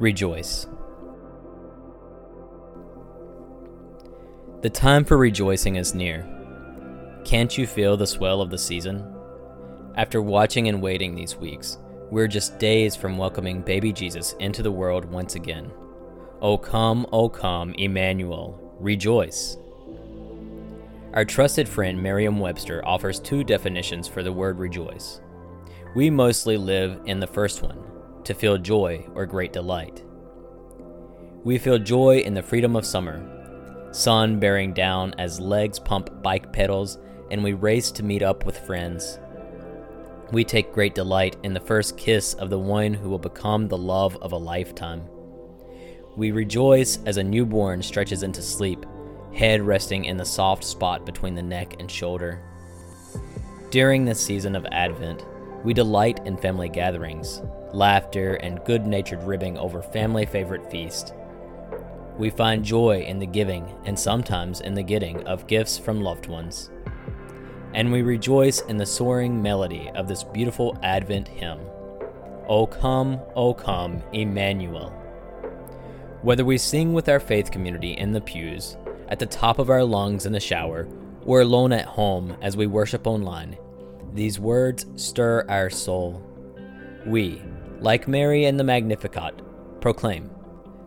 Rejoice. The time for rejoicing is near. Can't you feel the swell of the season? After watching and waiting these weeks, we're just days from welcoming baby Jesus into the world once again. O come, O come, Emmanuel, rejoice. Our trusted friend Merriam Webster offers two definitions for the word rejoice. We mostly live in the first one to feel joy or great delight. We feel joy in the freedom of summer, sun bearing down as legs pump bike pedals and we race to meet up with friends. We take great delight in the first kiss of the one who will become the love of a lifetime. We rejoice as a newborn stretches into sleep, head resting in the soft spot between the neck and shoulder. During this season of Advent, we delight in family gatherings, laughter, and good natured ribbing over family favorite feast. We find joy in the giving and sometimes in the getting of gifts from loved ones. And we rejoice in the soaring melody of this beautiful Advent hymn O come, O come, Emmanuel. Whether we sing with our faith community in the pews, at the top of our lungs in the shower, or alone at home as we worship online, these words stir our soul. We, like Mary in the Magnificat, proclaim,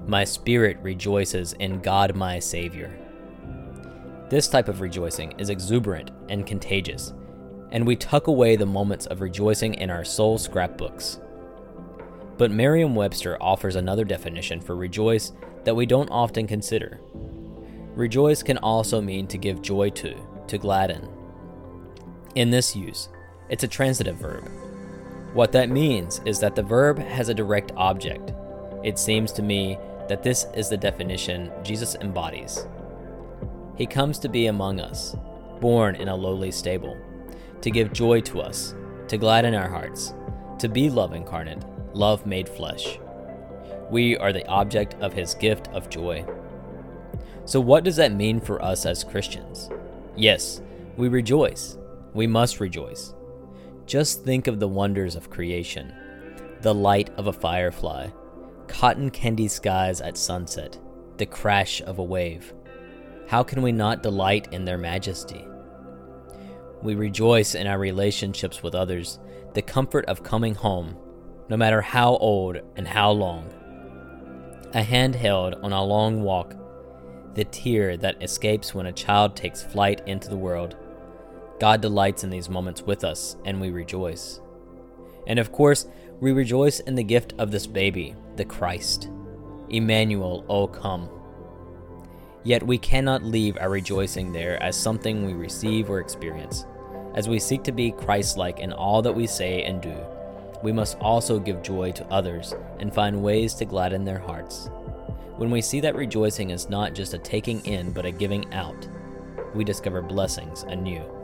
My spirit rejoices in God my Savior. This type of rejoicing is exuberant and contagious, and we tuck away the moments of rejoicing in our soul scrapbooks. But Merriam Webster offers another definition for rejoice that we don't often consider. Rejoice can also mean to give joy to, to gladden. In this use, it's a transitive verb, what that means is that the verb has a direct object. It seems to me that this is the definition Jesus embodies. He comes to be among us, born in a lowly stable, to give joy to us, to gladden our hearts, to be love incarnate, love made flesh. We are the object of his gift of joy. So, what does that mean for us as Christians? Yes, we rejoice. We must rejoice. Just think of the wonders of creation the light of a firefly, cotton candy skies at sunset, the crash of a wave. How can we not delight in their majesty? We rejoice in our relationships with others, the comfort of coming home, no matter how old and how long. A hand held on a long walk, the tear that escapes when a child takes flight into the world God delights in these moments with us, and we rejoice. And of course, we rejoice in the gift of this baby, the Christ. Emmanuel, O come. Yet we cannot leave our rejoicing there as something we receive or experience. As we seek to be Christ like in all that we say and do, we must also give joy to others and find ways to gladden their hearts. When we see that rejoicing is not just a taking in but a giving out, we discover blessings anew.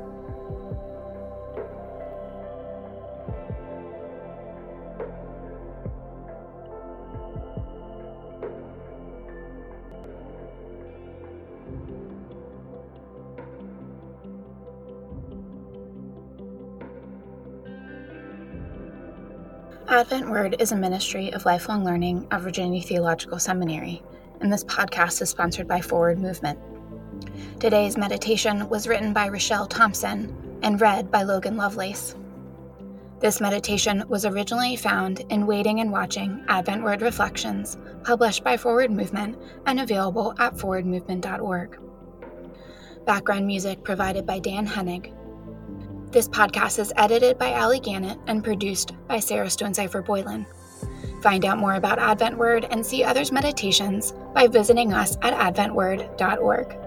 Advent Word is a ministry of lifelong learning of Virginia Theological Seminary, and this podcast is sponsored by Forward Movement. Today's meditation was written by Rochelle Thompson and read by Logan Lovelace. This meditation was originally found in Waiting and Watching Advent Word Reflections, published by Forward Movement and available at forwardmovement.org. Background music provided by Dan Hennig this podcast is edited by Ali Gannett and produced by Sarah Stonecipher Boylan. Find out more about Advent Word and see others' meditations by visiting us at adventword.org.